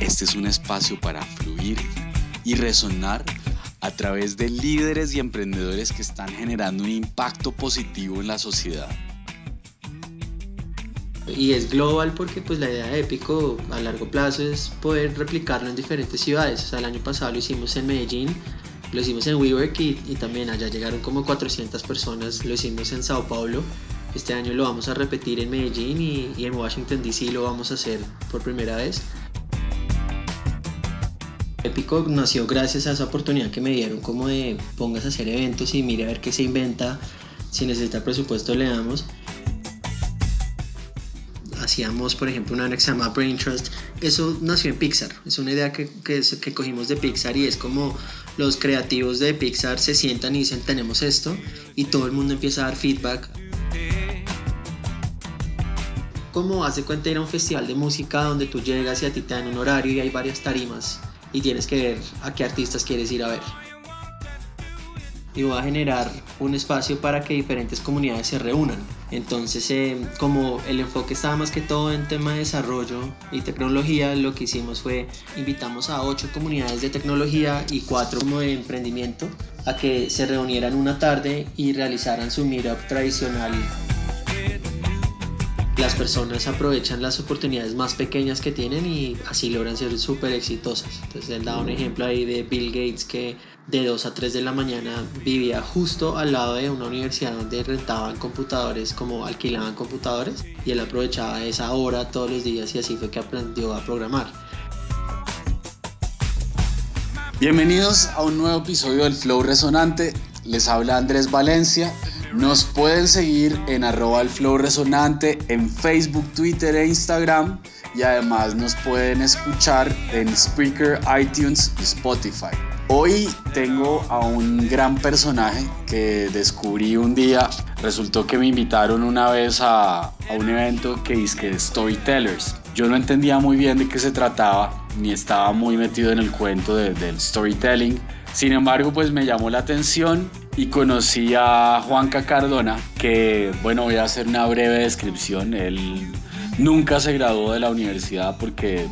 Este es un espacio para fluir y resonar a través de líderes y emprendedores que están generando un impacto positivo en la sociedad. Y es global porque pues la idea de Épico a largo plazo es poder replicarlo en diferentes ciudades. O sea, el año pasado lo hicimos en Medellín, lo hicimos en WeWork y, también allá llegaron como 400 personas. Lo hicimos en Sao Paulo. Este año lo vamos a repetir en Medellín y en Washington DC lo vamos a hacer por primera vez. Épico nació gracias a esa oportunidad que me dieron como de pongas a hacer eventos y mire a ver qué se inventa, si necesita presupuesto le damos. Hacíamos, por ejemplo, una que se llama Brain Trust. Eso nació en Pixar. Es una idea que, que, que cogimos de Pixar y es como los creativos de Pixar se sientan y dicen tenemos esto y todo el mundo empieza a dar feedback como hace cuenta ir a un festival de música donde tú llegas y a ti te dan un horario y hay varias tarimas y tienes que ver a qué artistas quieres ir a ver. Y voy a generar un espacio para que diferentes comunidades se reúnan. Entonces, eh, como el enfoque estaba más que todo en tema de desarrollo y tecnología, lo que hicimos fue invitamos a ocho comunidades de tecnología y cuatro como de emprendimiento a que se reunieran una tarde y realizaran su meetup tradicional las personas aprovechan las oportunidades más pequeñas que tienen y así logran ser súper exitosas. Entonces él da un ejemplo ahí de Bill Gates que de 2 a 3 de la mañana vivía justo al lado de una universidad donde rentaban computadores, como alquilaban computadores, y él aprovechaba esa hora todos los días y así fue que aprendió a programar. Bienvenidos a un nuevo episodio del Flow Resonante. Les habla Andrés Valencia nos pueden seguir en arroba el flow resonante en Facebook, Twitter e Instagram y además nos pueden escuchar en Spreaker, iTunes y Spotify. Hoy tengo a un gran personaje que descubrí un día. Resultó que me invitaron una vez a, un evento que es que Storytellers. Yo no entendía muy bien de qué se trataba, ni estaba muy metido en el cuento del storytelling. Sin embargo, pues me llamó la atención y conocí a Juanca Cardona, que bueno, voy a hacer una breve descripción. Él nunca se graduó de la universidad porque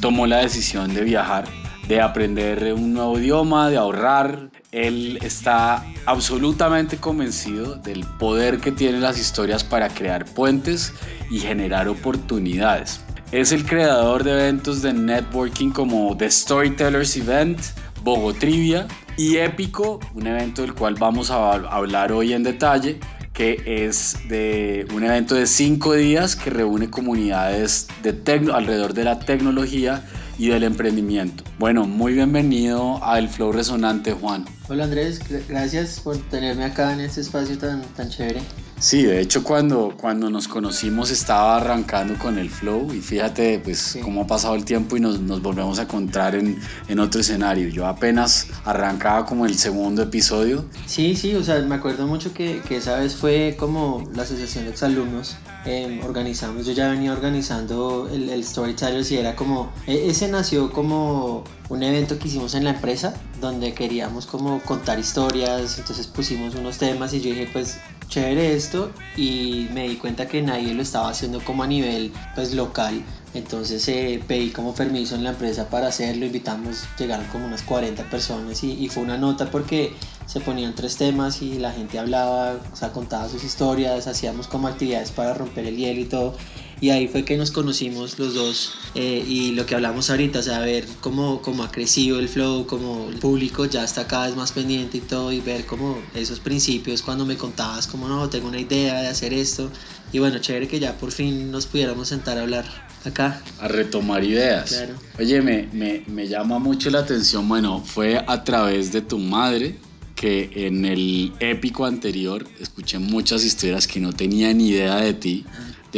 tomó la decisión de viajar, de aprender un nuevo idioma, de ahorrar. Él está absolutamente convencido del poder que tienen las historias para crear puentes y generar oportunidades. Es el creador de eventos de networking como The Storytellers Event, Bogotrivia y Épico, un evento del cual vamos a hablar hoy en detalle, que es de un evento de cinco días que reúne comunidades de alrededor de la tecnología y del emprendimiento. Bueno, muy bienvenido al Flow Resonante, Juan. Hola Andrés, gracias por tenerme acá en este espacio tan, tan chévere. Sí, de hecho cuando, cuando nos conocimos estaba arrancando con el flow y fíjate pues cómo ha pasado el tiempo y nos, nos volvemos a encontrar en, en, otro escenario. Yo apenas arrancaba como el segundo episodio. Sí, sí, o sea, me acuerdo mucho que, que esa vez fue como la asociación de exalumnos. Eh, organizamos, yo ya venía organizando el, el Storytellers y era como, e, ese nació como un evento que hicimos en la empresa donde queríamos como contar historias, entonces pusimos unos temas y yo dije pues chévere esto y me di cuenta que nadie lo estaba haciendo como a nivel pues local. Entonces eh, pedí como permiso en la empresa para hacerlo invitamos llegaron como unas 40 personas y, y, fue una nota porque se ponían tres temas y la gente hablaba o sea contaba sus historias hacíamos como actividades para romper el hielo y todo y ahí fue que nos conocimos los dos eh, y lo que hablamos ahorita, o sea, ver cómo, cómo ha crecido el flow, cómo el público ya está cada vez más pendiente y todo y ver como esos principios cuando me contabas como no, tengo una idea de hacer esto y bueno, chévere que ya por fin nos pudiéramos sentar a hablar acá. A retomar ideas. Claro. Oye, me, me, me llama mucho la atención, bueno, fue a través de tu madre que en el épico anterior escuché muchas historias que no tenía ni idea de ti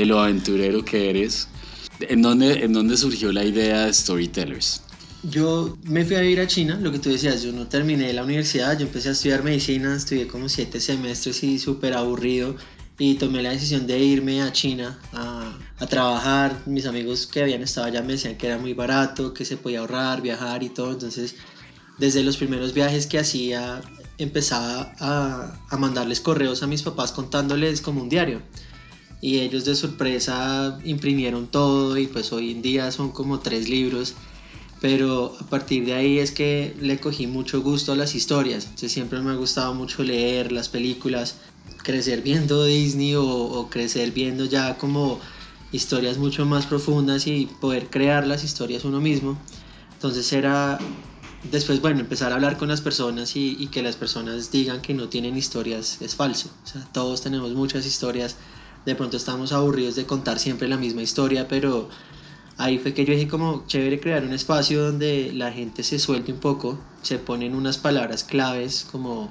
de lo aventurero que eres. ¿En dónde, ¿En dónde surgió la idea de Storytellers? Yo me fui a vivir a China, lo que tú decías, yo no terminé la universidad, yo empecé a estudiar medicina, estudié como siete semestres y súper aburrido y tomé la decisión de irme a China a, a, trabajar. Mis amigos que habían estado allá me decían que era muy barato, que se podía ahorrar, viajar y todo, entonces desde los primeros viajes que hacía empezaba a, a mandarles correos a mis papás contándoles como un diario y ellos de sorpresa imprimieron todo y pues hoy en día son como tres libros pero a partir de ahí es que le cogí mucho gusto a las historias. Entonces siempre me ha gustado mucho leer las películas, crecer viendo Disney o, crecer viendo ya como historias mucho más profundas y poder crear las historias uno mismo. Entonces era después, bueno, empezar a hablar con las personas y, y, que las personas digan que no tienen historias es falso. O sea, todos tenemos muchas historias. De pronto estamos aburridos de contar siempre la misma historia, pero ahí fue que yo dije como chévere crear un espacio donde la gente se suelte un poco, se ponen unas palabras claves como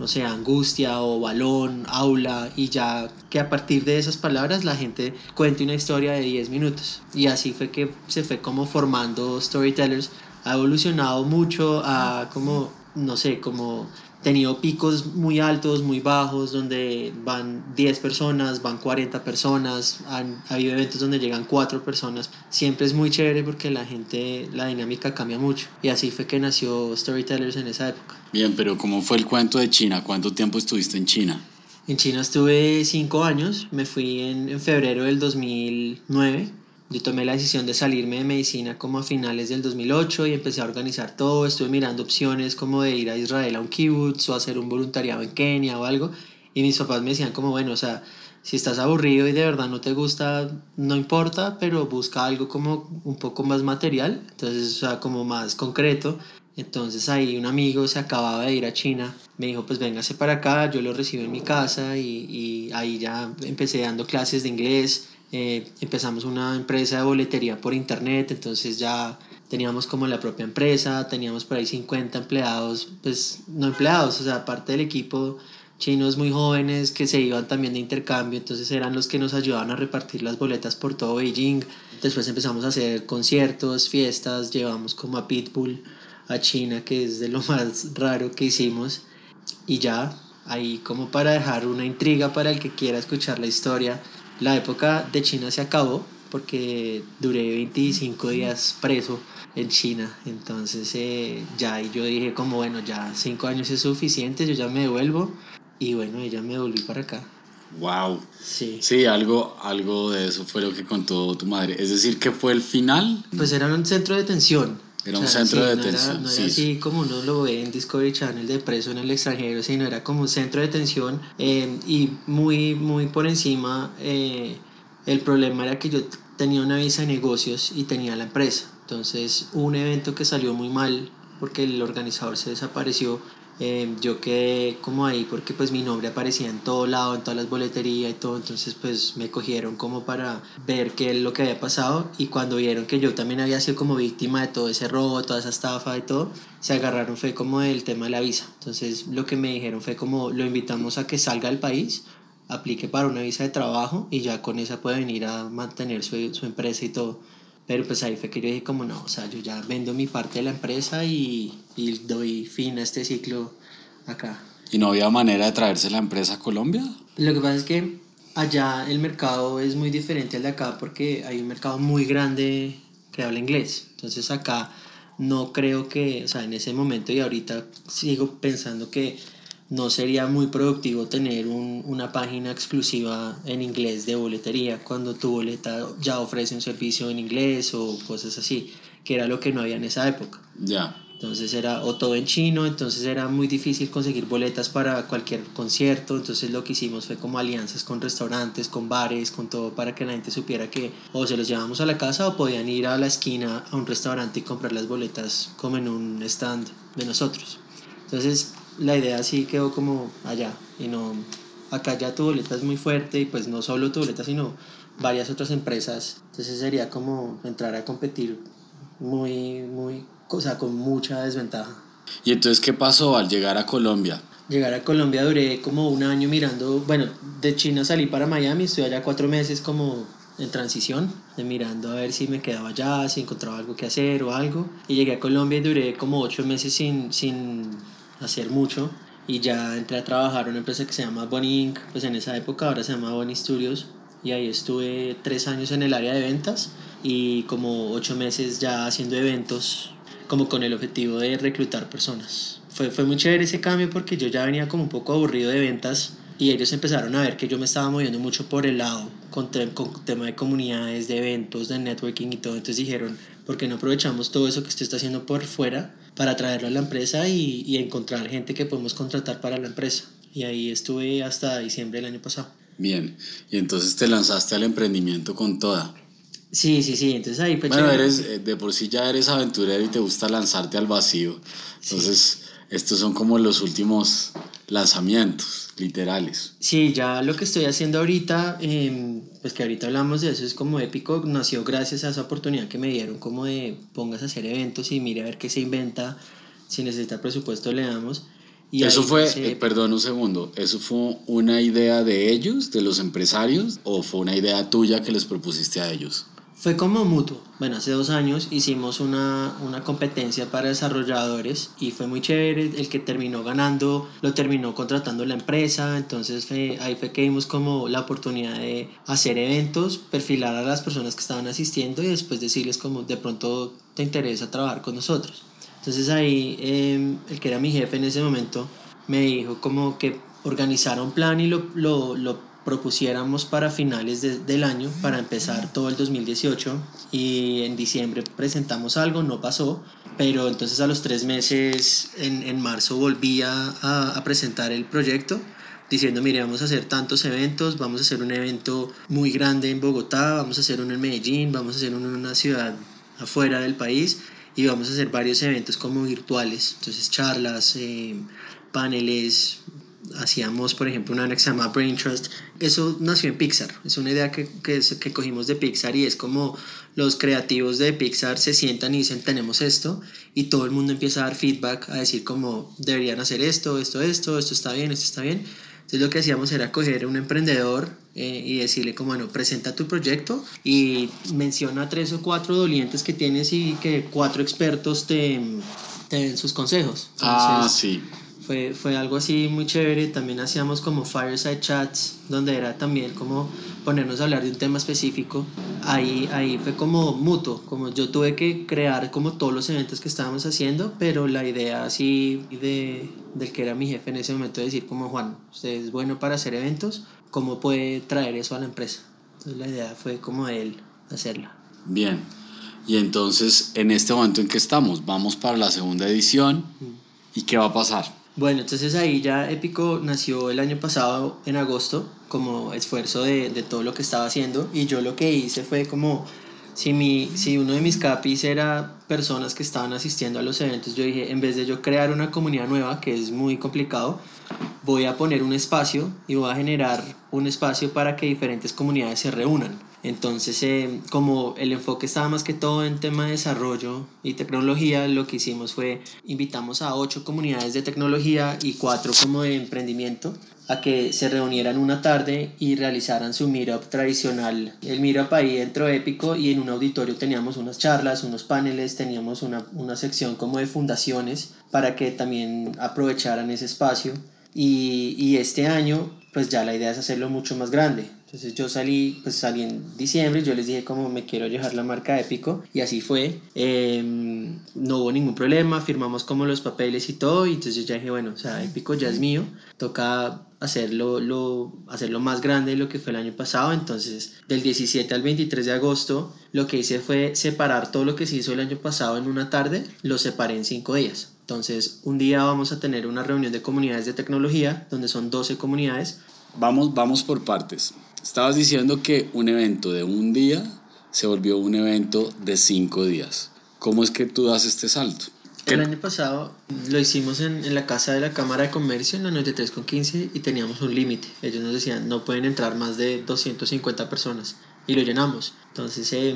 no sé, angustia o balón, aula, y ya que a partir de esas palabras la gente cuente una historia de 10 minutos. Y así fue que se fue como formando Storytellers. Ha evolucionado mucho a como, no sé, como tenido picos muy altos, muy bajos, donde van 10 personas, van 40 personas, han habido eventos donde llegan 4 personas. Siempre es muy chévere porque la gente, la dinámica cambia mucho. Y así fue que nació Storytellers en esa época. Bien, pero ¿cómo fue el cuento de China? ¿Cuánto tiempo estuviste en China? En China estuve 5 años, me fui en, en febrero del 2009 yo tomé la decisión de salirme de medicina como a finales del 2008 y empecé a organizar todo. Estuve mirando opciones como de ir a Israel a un kibbutz o hacer un voluntariado en Kenia o algo. Y mis papás me decían como, bueno, o sea, si estás aburrido y de verdad no te gusta, no importa, pero busca algo como un poco más material, entonces, o sea, como más concreto. Entonces ahí un amigo se acababa de ir a China, me dijo pues véngase para acá, yo lo recibo en mi casa y, y ahí ya empecé dando clases de inglés, eh, empezamos una empresa de boletería por internet, entonces ya teníamos como la propia empresa, teníamos por ahí 50 empleados, pues no empleados, o sea, parte del equipo chinos muy jóvenes que se iban también de intercambio, entonces eran los que nos ayudaban a repartir las boletas por todo Beijing. Después empezamos a hacer conciertos, fiestas, llevamos como a Pitbull a China, que es de lo más raro que hicimos. Y ya, ahí como para dejar una intriga para el que quiera escuchar la historia, la época de China se acabó porque duré 25 días preso en China. Entonces eh, ya y yo dije como bueno, ya 5 años es suficiente, yo ya me devuelvo. Y bueno, ya me volví para acá. Wow. Sí. Sí, algo, algo de eso fue lo que contó tu madre. Es decir, que fue el final. Pues era un centro de detención. Era un centro de detención. No era, así como uno lo ve en Discovery Channel de preso en el extranjero, sino era como un centro de detención eh, y muy, muy por encima. Eh, el problema era que yo tenía una visa de negocios y tenía la empresa. Entonces, un evento que salió muy mal porque el organizador se desapareció eh, yo quedé como ahí porque pues mi nombre aparecía en todo lado, en todas las boleterías y todo, entonces pues me cogieron como para ver qué es lo que había pasado y cuando vieron que yo también había sido como víctima de todo ese robo, toda esa estafa y todo, se agarraron fue como el tema de la visa. Entonces lo que me dijeron fue como lo invitamos a que salga del país, aplique para una visa de trabajo y ya con esa puede venir a mantener su, su empresa y todo. Pero pues ahí fue que yo dije como no, o sea, yo ya vendo mi parte de la empresa y, y doy fin a este ciclo acá. ¿Y no había manera de traerse la empresa a Colombia? Lo que pasa es que allá el mercado es muy diferente al de acá porque hay un mercado muy grande que habla inglés. Entonces acá no creo que, o sea, en ese momento y ahorita sigo pensando que no sería muy productivo tener un, una página exclusiva en inglés de boletería cuando tu boleta ya ofrece un servicio en inglés o cosas así, que era lo que no había en esa época. Ya. Entonces era o todo en chino, entonces era muy difícil conseguir boletas para cualquier concierto, entonces lo que hicimos fue como alianzas con restaurantes, con bares, con todo para que la gente supiera que o se los llevamos a la casa o podían ir a la esquina a un restaurante y comprar las boletas como en un stand de nosotros. Entonces la idea sí quedó como allá y no acá ya tu boleta es muy fuerte y pues no solo tu boleta sino varias otras empresas. Entonces sería como entrar a competir muy muy cosa con mucha desventaja. Y entonces qué pasó al llegar a Colombia llegar a Colombia duré como un año mirando bueno de China salí para Miami estuve allá cuatro meses como en transición, de mirando a ver si me quedaba allá, si encontraba algo que hacer o algo. Y llegué a Colombia y duré como ocho meses sin, sin hacer mucho y ya entré a trabajar en una empresa que se llama Bonnie Inc. Pues en esa época ahora se llama Bonnie Studios y ahí estuve tres años en el área de ventas y como ocho meses ya haciendo eventos como con el objetivo de reclutar personas. Fue, fue muy chévere ese cambio porque yo ya venía como un poco aburrido de ventas y ellos empezaron a ver que yo me estaba moviendo mucho por el lado con, con tema de comunidades, de eventos, de networking y todo. Entonces dijeron, ¿por qué no aprovechamos todo eso que usted está haciendo por fuera para traerlo a la empresa y, y encontrar gente que podemos contratar para la empresa? Y ahí estuve hasta diciembre del año pasado. Bien, y entonces te lanzaste al emprendimiento con toda. Sí, sí, sí, entonces ahí Bueno, eres, eh, de por sí ya eres aventurero y te gusta lanzarte al vacío. Entonces, estos son como los últimos lanzamientos literales. Sí, ya lo que estoy haciendo ahorita, em, pues que ahorita hablamos de eso, es como épico, nació gracias a esa oportunidad que me dieron como de pongas a hacer eventos y mire a ver qué se inventa, si necesita presupuesto le damos. Y eso fue, eh, perdón un segundo, ¿eso fue una idea de ellos, de los empresarios, o fue una idea tuya que les propusiste a ellos? Fue como mutuo. Bueno, hace dos años hicimos una, una, competencia para desarrolladores y fue muy chévere. El que terminó ganando lo terminó contratando la empresa. Entonces ahí fue que vimos como la oportunidad de hacer eventos, perfilar a las personas que estaban asistiendo y después decirles como de pronto te interesa trabajar con nosotros. Entonces ahí em, el que era mi jefe en ese momento me dijo como que organizara un plan y lo, lo, lo propusiéramos para finales del año, para empezar todo el 2018 y en diciembre presentamos algo, no pasó, pero entonces a los tres meses, en, en marzo, volví a, a, presentar el proyecto diciendo, mire, vamos a hacer tantos eventos, vamos a hacer un evento muy grande en Bogotá, vamos a hacer uno en Medellín, vamos a hacer uno en una ciudad afuera del país y vamos a hacer varios eventos como virtuales, entonces charlas, eh, paneles, hacíamos, por ejemplo, una que se llama Brain Trust. Eso nació en Pixar. Es una idea que, que, que, cogimos de Pixar y es como los creativos de Pixar se sientan y dicen, tenemos esto, y todo el mundo empieza a dar feedback, a decir como, deberían hacer esto, esto, esto, esto está bien, esto está bien. Entonces lo que hacíamos era coger a un emprendedor eh, y decirle como, bueno, presenta tu proyecto y menciona tres o cuatro dolientes que tienes y que cuatro expertos te, te den sus consejos. ah, sí fue, fue algo así muy chévere. También hacíamos como fireside chats, donde era también como ponernos a hablar de un tema específico. Ahí, ahí fue como mutuo, como yo tuve que crear como todos los eventos que estábamos haciendo, pero la idea así de, del que era mi jefe en ese momento de decir como Juan, usted es bueno para hacer eventos, ¿cómo puede traer eso a la empresa? Entonces la idea fue como él hacerla. Bien, y entonces en este momento en que estamos, vamos para la segunda edición. ¿Y qué va a pasar? Bueno, entonces ahí ya Épico nació el año pasado en agosto como esfuerzo de, de, todo lo que estaba haciendo. Y yo lo que hice fue como si, mi, si uno de mis capis era personas que estaban asistiendo a los eventos, yo dije, en vez de yo crear una comunidad nueva, que es muy complicado, voy a poner un espacio y voy a generar un espacio para que diferentes comunidades se reúnan. Entonces, eh, como el enfoque estaba más que todo en tema de desarrollo y tecnología, lo que hicimos fue invitamos a ocho comunidades de tecnología y cuatro como de emprendimiento a que se reunieran una tarde y realizaran su meetup tradicional. El meetup ahí dentro épico y en un auditorio teníamos unas charlas, unos paneles, teníamos una, una sección como de fundaciones para que también aprovecharan ese espacio. Y, y este año, pues ya la idea es hacerlo mucho más grande entonces yo salí, pues salí en diciembre, yo les dije como me quiero llevar la marca Épico y así fue. Em, no hubo ningún problema, firmamos como los papeles y todo y entonces yo ya dije, bueno, o sea, Épico ya es mío, toca hacerlo, lo, hacerlo más grande de lo que fue el año pasado. Entonces del 17 al 23 de agosto lo que hice fue separar todo lo que se hizo el año pasado en una tarde, lo separé en cinco días. Entonces, un día vamos a tener una reunión de comunidades de tecnología, donde son 12 comunidades. Vamos, vamos por partes. Estabas diciendo que un evento de un día se volvió un evento de cinco días. ¿Cómo es que tú das este salto? El año pasado lo hicimos en, en, la casa de la Cámara de Comercio en la 93 con 15 y teníamos un límite. Ellos nos decían no pueden entrar más de 250 personas y lo llenamos. Entonces, eh,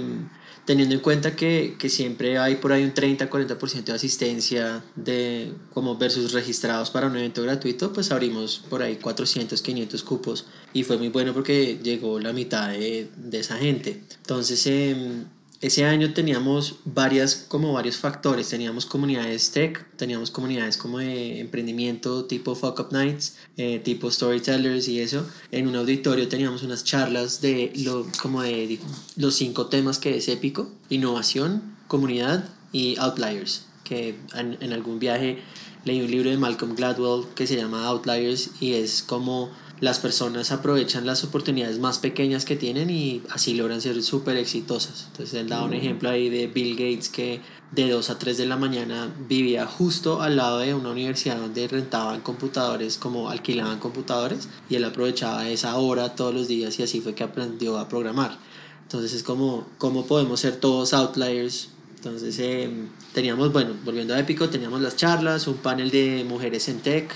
teniendo en cuenta que, que, siempre hay por ahí un 30-40% de asistencia de como versus registrados para un evento gratuito, pues abrimos por ahí 400, 500 cupos y fue muy bueno porque llegó la mitad de, de esa gente. Entonces, eh, ese año teníamos varias, como varios factores. Teníamos comunidades tech, teníamos comunidades como de emprendimiento tipo Fuck Up Nights, eh, tipo Storytellers y eso. En un auditorio teníamos unas charlas de lo, como de los cinco temas que es épico, innovación, comunidad y outliers, que en, en algún viaje leí un libro de Malcolm Gladwell que se llama Outliers y es como las personas aprovechan las oportunidades más pequeñas que tienen y así logran ser súper exitosas. Entonces él da un ejemplo ahí de Bill Gates que de 2 a 3 de la mañana vivía justo al lado de una universidad donde rentaban computadores, como alquilaban computadores, y él aprovechaba esa hora todos los días y así fue que aprendió a programar. Entonces es como, ¿cómo podemos ser todos outliers? Entonces eh, teníamos, bueno, volviendo a Épico, teníamos las charlas, un panel de mujeres en tech,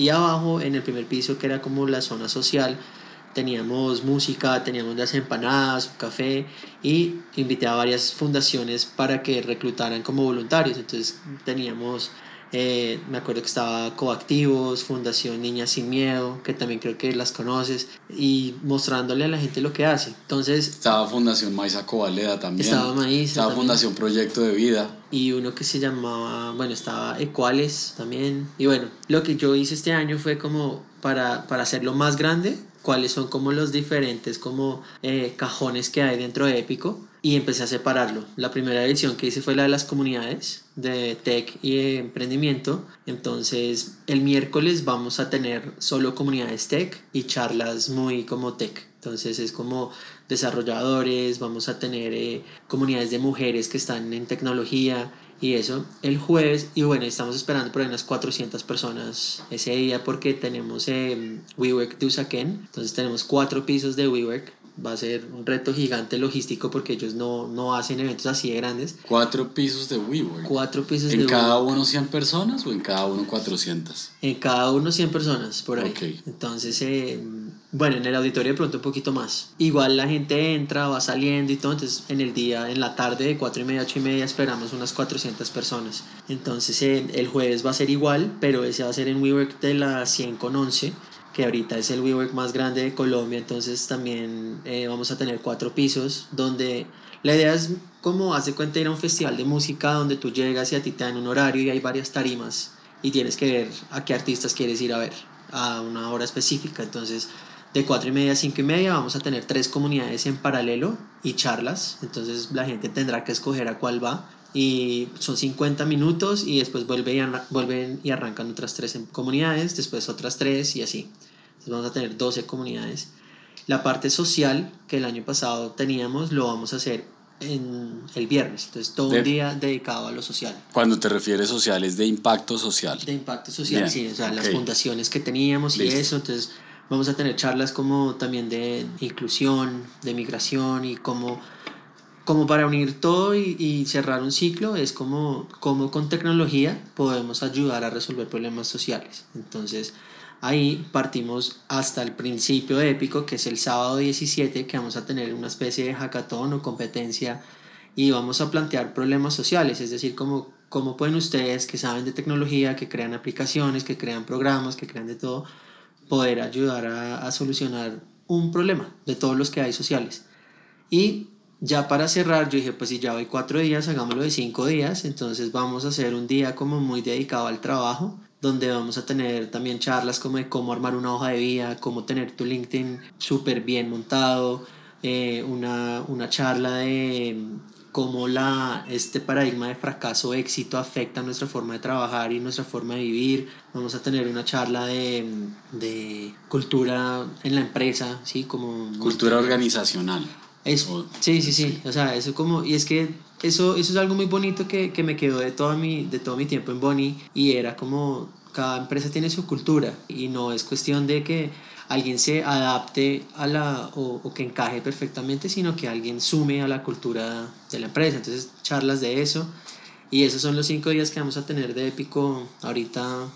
y abajo en el primer piso, que era como la zona social, teníamos música, teníamos las empanadas, un café y invité a varias fundaciones para que reclutaran como voluntarios. Entonces teníamos, eh, me acuerdo que estaba Coactivos, Fundación Niñas Sin Miedo, que también creo que las conoces, y mostrándole a la gente lo que hace. Entonces... Estaba Fundación Maiza Covaleda también. Estaba Maíz. Estaba Fundación Proyecto de Vida. Y uno que se llamaba, bueno, estaba Ecuales también. Y bueno, lo que yo hice este año fue como para, para hacerlo más grande, cuáles son como los diferentes como eh, cajones que hay dentro de Épico y empecé a separarlo. La primera edición que hice fue la de las comunidades de tech y emprendimiento. Entonces el miércoles vamos a tener solo comunidades tech y charlas muy como tech. Entonces es como desarrolladores, vamos a tener eh, comunidades de mujeres que están en tecnología y eso el jueves y bueno estamos esperando por ahí unas 400 personas ese día porque tenemos eh, WeWork de Usaquén entonces tenemos cuatro pisos de WeWork va a ser un reto gigante logístico porque ellos no, no hacen eventos así de grandes. Cuatro pisos de WeWork. Cuatro pisos ¿En cada uno 100 personas o en cada uno 400? En cada uno 100 personas, por ahí. Entonces, eh, bueno, en el auditorio de pronto un poquito más. Igual la gente entra, va saliendo y todo, entonces en el día, en la tarde de 4 y media, 8 y media esperamos unas 400 personas. Entonces eh, el jueves va a ser igual, pero ese va a ser en WeWork de las 100 con 11 que ahorita es el WeWork más grande de Colombia, entonces también eh, vamos a tener cuatro pisos, donde la idea es como hace cuenta ir a un festival de música donde tú llegas y a ti te dan un horario y hay varias tarimas y tienes que ver a qué artistas quieres ir a ver a una hora específica, entonces de cuatro y media a cinco y media vamos a tener tres comunidades en paralelo y charlas, entonces la gente tendrá que escoger a cuál va y son 50 minutos y después vuelven y arrancan otras tres comunidades, después otras tres y así. Entonces vamos a tener 12 comunidades. La parte social que el año pasado teníamos lo vamos a hacer en el viernes, entonces todo un día dedicado a lo social. Cuando te refieres social es de impacto social. De impacto social, sí, o sea, las fundaciones que teníamos y eso, entonces vamos a tener charlas como también de inclusión, de migración y cómo como para unir todo y, cerrar un ciclo, es como, como con tecnología podemos ayudar a resolver problemas sociales. Entonces, ahí partimos hasta el principio épico, que es el sábado 17, que vamos a tener una especie de hackathon o competencia y vamos a plantear problemas sociales, es decir, cómo, cómo pueden ustedes que saben de tecnología, que crean aplicaciones, que crean programas, que crean de todo, poder ayudar a, a solucionar un problema de todos los que hay sociales. Y ya para cerrar, yo dije, pues si ya voy cuatro días, hagámoslo de cinco días, entonces vamos a hacer un día como muy dedicado al trabajo, donde vamos a tener también charlas como de cómo armar una hoja de vida, cómo tener tu LinkedIn súper bien montado, eh, una, una, charla de cómo la, este paradigma de fracaso éxito afecta nuestra forma de trabajar y nuestra forma de vivir. Vamos a tener una charla de, de cultura en la empresa, ¿sí? Como cultura organizacional. Eso, sí, sí, sí, o sea, eso como, y es que eso, eso es algo muy bonito que, que me quedó de, toda mi, de todo mi tiempo en Bonnie y era como cada empresa tiene su cultura y no es cuestión de que alguien se adapte a la o, o, que encaje perfectamente, sino que alguien sume a la cultura de la empresa. Entonces, charlas de eso. Y esos son los cinco días que vamos a tener de épico ahorita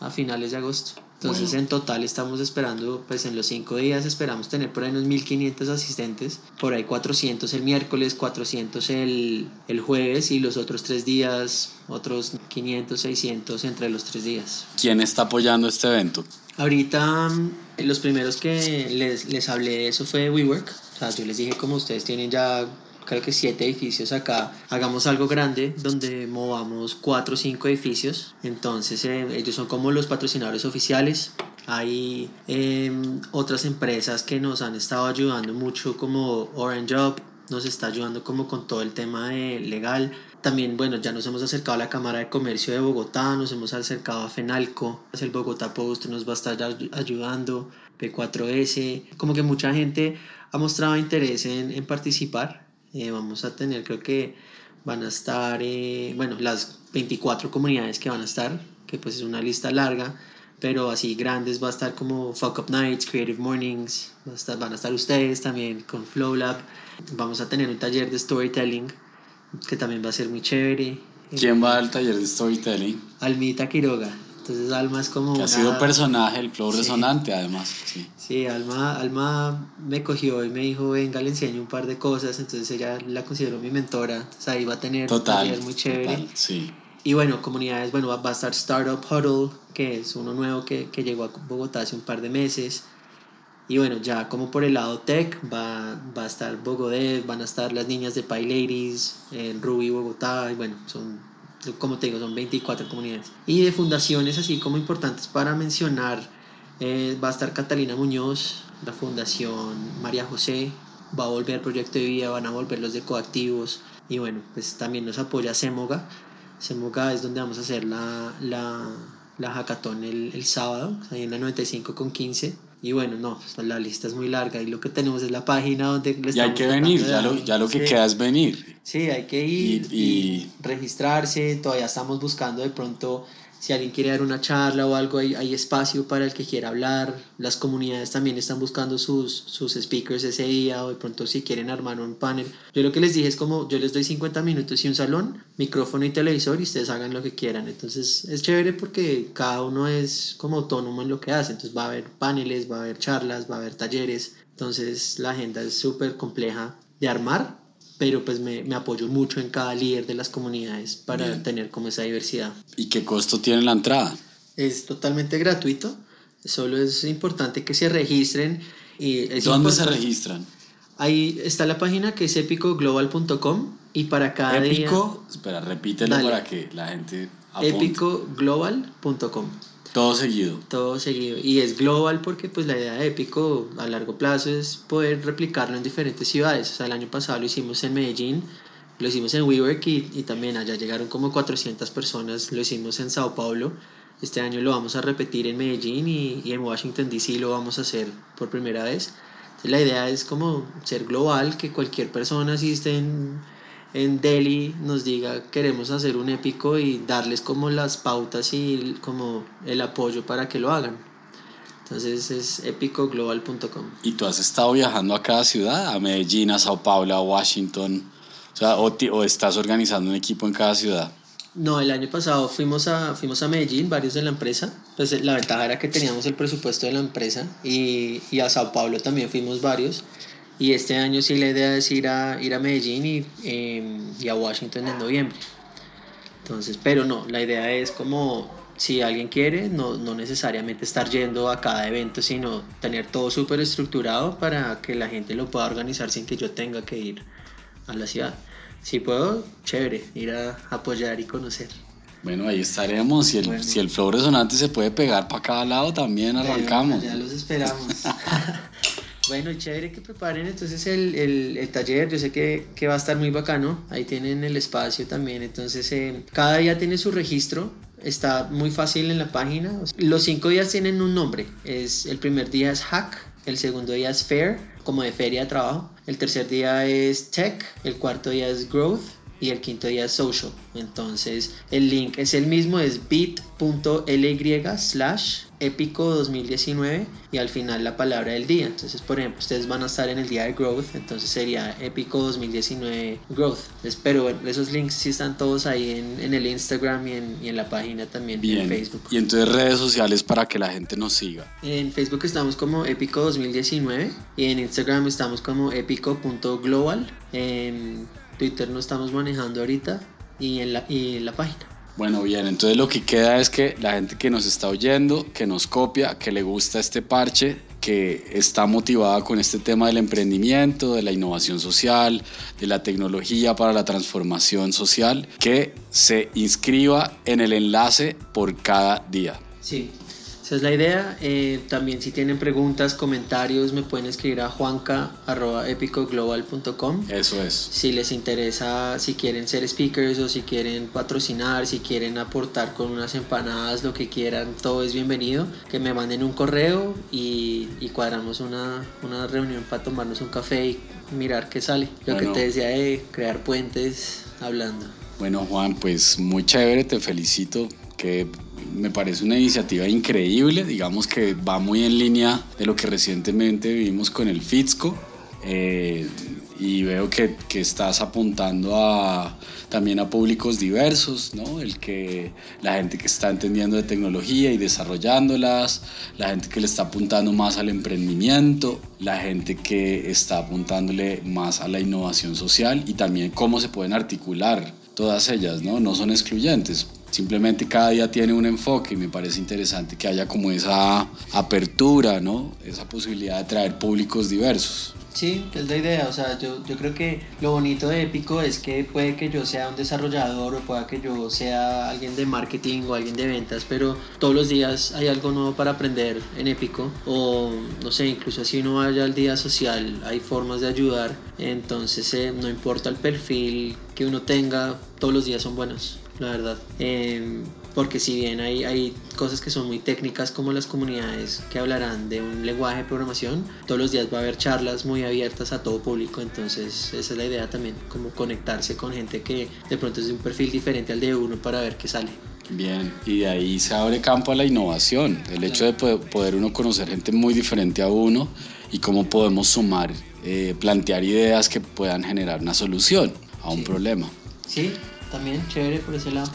a finales de agosto. Entonces en total estamos esperando, pues en los cinco días esperamos tener por ahí unos 1500 asistentes, por ahí 400 el miércoles, 400 el, el jueves y los otros tres días otros 500, 600 entre los tres días. ¿Quién está apoyando este evento? Ahorita los primeros que les, les hablé de eso fue WeWork, o sea, yo les dije como ustedes tienen ya creo que siete edificios acá, hagamos algo grande donde movamos cuatro o cinco edificios. Entonces eh, ellos son como los patrocinadores oficiales. Hay em, otras empresas que nos han estado ayudando mucho como Orange Up, nos está ayudando como con todo el tema de legal. También, bueno, ya nos hemos acercado a la Cámara de Comercio de Bogotá, nos hemos acercado a FENALCO, el Bogotá Post nos va a estar ayudando P4S, como que mucha gente ha mostrado interés en, en participar. Eh, vamos a tener, creo que van a estar, eh, bueno, las 24 comunidades que van a estar, que pues es una lista larga, pero así grandes va a estar como Fuck Up Nights, Creative Mornings, va a estar, van a estar ustedes también con Flow Lab, vamos a tener un taller de storytelling que también va a ser muy chévere. ¿Quién va al taller de storytelling? Almita Quiroga. Entonces Alma es como... Que ha sido personaje del flow resonante además. Sí, sí Alma, Alma me cogió y me dijo, venga, le enseño un par de cosas. Entonces ella la considero mi mentora. Entonces ahí va a tener total, un muy chévere. Total, sí. Y bueno, comunidades, bueno, va a estar Startup Huddle, que es uno nuevo que, que llegó a Bogotá hace un par de meses. Y bueno, ya como por el lado tech, va, va a estar Bogodev, van a estar las niñas de Pi Ladies, en Ruby Bogotá, y bueno, son como te digo, son 24 comunidades. Y de fundaciones así como importantes para mencionar, eh, va a estar Catalina Muñoz, la Fundación María José, va a volver Proyecto de Vida, van a volver los de Coactivos y bueno, pues también nos apoya Semoga. Semoga es donde vamos a hacer la, la, la hackathon el, el sábado, ahí en la 95 con 15 y bueno, no, la lista es muy larga y lo que tenemos es la página donde... y hay que venir, ya lo, ya lo que queda es venir. Sí, hay que ir y, registrarse, todavía estamos buscando de pronto si alguien quiere dar una charla o algo, hay, hay, espacio para el que quiera hablar. Las comunidades también están buscando sus, sus speakers ese día o de pronto si quieren armar un panel. Yo lo que les dije es como yo les doy 50 minutos y un salón, micrófono y televisor y ustedes hagan lo que quieran. Entonces es chévere porque cada uno es como autónomo en lo que hace. Entonces va a haber paneles, va a haber charlas, va a haber talleres. Entonces la agenda es súper compleja de armar, pero pues me, me, apoyo mucho en cada líder de las comunidades para tener como esa diversidad. ¿Y qué costo tiene la entrada? Es totalmente gratuito, solo es importante que se registren. Y ¿Dónde se registran? Ahí está la página que es epicoglobal.com y para cada Épico, espera, repítelo para que la gente apunte. Epicoglobal.com todo seguido. Todo seguido. Y es global porque pues la idea de Épico a largo plazo es poder replicarlo en diferentes ciudades. O sea, el año pasado lo hicimos en Medellín, lo hicimos en WeWork y, y también allá llegaron como 400 personas. Lo hicimos en Sao Paulo. Este año lo vamos a repetir en Medellín y, y en Washington DC lo vamos a hacer por primera vez. Entonces, la idea es como ser global, que cualquier persona si en en Delhi nos diga queremos hacer un épico y darles como las pautas y como el apoyo para que lo hagan. Entonces es epicoglobal.com. ¿Y tú has estado viajando a cada ciudad? ¿A Medellín, a Sao Paulo, a Washington? O, sea, o, estás organizando un equipo en cada ciudad? No, el año pasado fuimos a, fuimos a Medellín, varios de la empresa. Pues la ventaja era que teníamos el presupuesto de la empresa y, y a Sao Paulo también fuimos varios. Y este año sí la idea es ir a, ir a Medellín y, em, y a Washington en noviembre. Entonces, pero no, la idea es como si alguien quiere, no, no, necesariamente estar yendo a cada evento, sino tener todo súper estructurado para que la gente lo pueda organizar sin que yo tenga que ir a la ciudad. Si puedo, chévere, ir a apoyar y conocer. Bueno, ahí estaremos. Si el, si el flow resonante se puede pegar para cada lado, también arrancamos. ya los esperamos. Bueno, chévere que preparen entonces el, el, el taller. Yo sé que, que, va a estar muy bacano. Ahí tienen el espacio también. Entonces, eh, cada día tiene su registro. Está muy fácil en la página. Los cinco días tienen un nombre. Es, el primer día es Hack. El segundo día es Fair, como de feria de trabajo. El tercer día es Tech. El cuarto día es Growth y el quinto día es social. Entonces el link es el mismo, es bit.ly slash épico 2019 y al final la palabra del día. Entonces, por ejemplo, ustedes van a estar en el día de growth, entonces sería épico 2019 growth. Espero pero esos links sí están todos ahí en, en el Instagram y en, y en, la página también Bien. en Facebook. Y entonces redes sociales para que la gente nos siga. En Facebook estamos como épico 2019 y en Instagram estamos como épico.global. En Twitter no estamos manejando ahorita y en la, y en la página. Bueno, bien, entonces lo que queda es que la gente que nos está oyendo, que nos copia, que le gusta este parche, que está motivada con este tema del emprendimiento, de la innovación social, de la tecnología para la transformación social, que se inscriba en el enlace por cada día. Sí, esa es la idea. Eh, también si tienen preguntas, comentarios, me pueden escribir a juanca.epicoglobal.com. Eso es. Si les interesa, si quieren ser speakers o si quieren patrocinar, si quieren aportar con unas empanadas, lo que quieran, todo es bienvenido. Que me manden un correo y, cuadramos una, una reunión para tomarnos un café y mirar qué sale. Lo que te decía de crear puentes hablando. Bueno Juan, pues muy chévere, te felicito que me parece una iniciativa increíble, digamos que va muy en línea de lo que recientemente vivimos con el FITSCO. Eh, y veo que, que, estás apuntando a, también a públicos diversos, ¿no? El que, la gente que está entendiendo de tecnología y desarrollándolas, la gente que le está apuntando más al emprendimiento, la gente que está apuntándole más a la innovación social y también cómo se pueden articular todas ellas, ¿no? No son excluyentes. Simplemente cada día tiene un enfoque y me parece interesante que haya como esa apertura, ¿no? Esa posibilidad de traer públicos diversos. Sí, es la idea. O sea, yo, yo creo que lo bonito de Épico es que puede que yo sea un desarrollador o pueda que yo sea alguien de marketing o alguien de ventas, pero todos los días hay algo nuevo para aprender en Épico. O no sé, incluso si uno vaya al día social, hay formas de ayudar. Entonces, eh, no importa el perfil que uno tenga, todos los días son buenos, la verdad. Eh, porque si bien hay, hay cosas que son muy técnicas como las comunidades que hablarán de un lenguaje de programación, todos los días va a haber charlas muy abiertas a todo público, entonces esa es la idea también, como conectarse con gente que de pronto es de un perfil diferente al de uno para ver qué sale. Bien, y de ahí se abre campo a la innovación, el hecho de poder uno conocer gente muy diferente a uno y cómo podemos sumar, eh, plantear ideas que puedan generar una solución a un problema. Sí, también chévere por ese lado.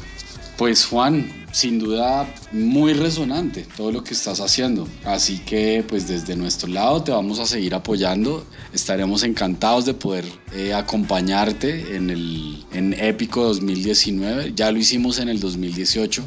Pues Juan, sin duda muy resonante todo lo que estás haciendo. Así que pues desde nuestro lado te vamos a seguir apoyando. Estaremos encantados de poder eh, acompañarte en el en Épico 2019. Ya lo hicimos en el 2018.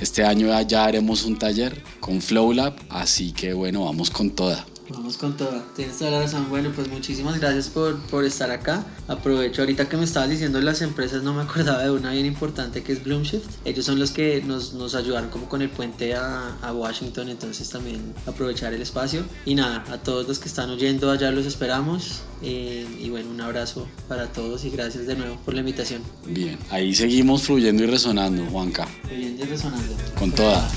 Este año ya haremos un taller con FlowLab. Así que bueno, vamos con toda. Vamos con todo, tienes toda la razón. Bueno, pues muchísimas gracias por, por, estar acá. Aprovecho ahorita que me estabas diciendo las empresas, no me acordaba de una bien importante que es Bloomshift. Ellos son los que nos, nos ayudaron como con el puente a, a, Washington, entonces también aprovechar el espacio. Y nada, a todos los que están oyendo allá los esperamos. Eh, y bueno, un abrazo para todos y gracias de nuevo por la invitación. Bien, ahí seguimos fluyendo y resonando, Juanca. Fluyendo y resonando. Con toda.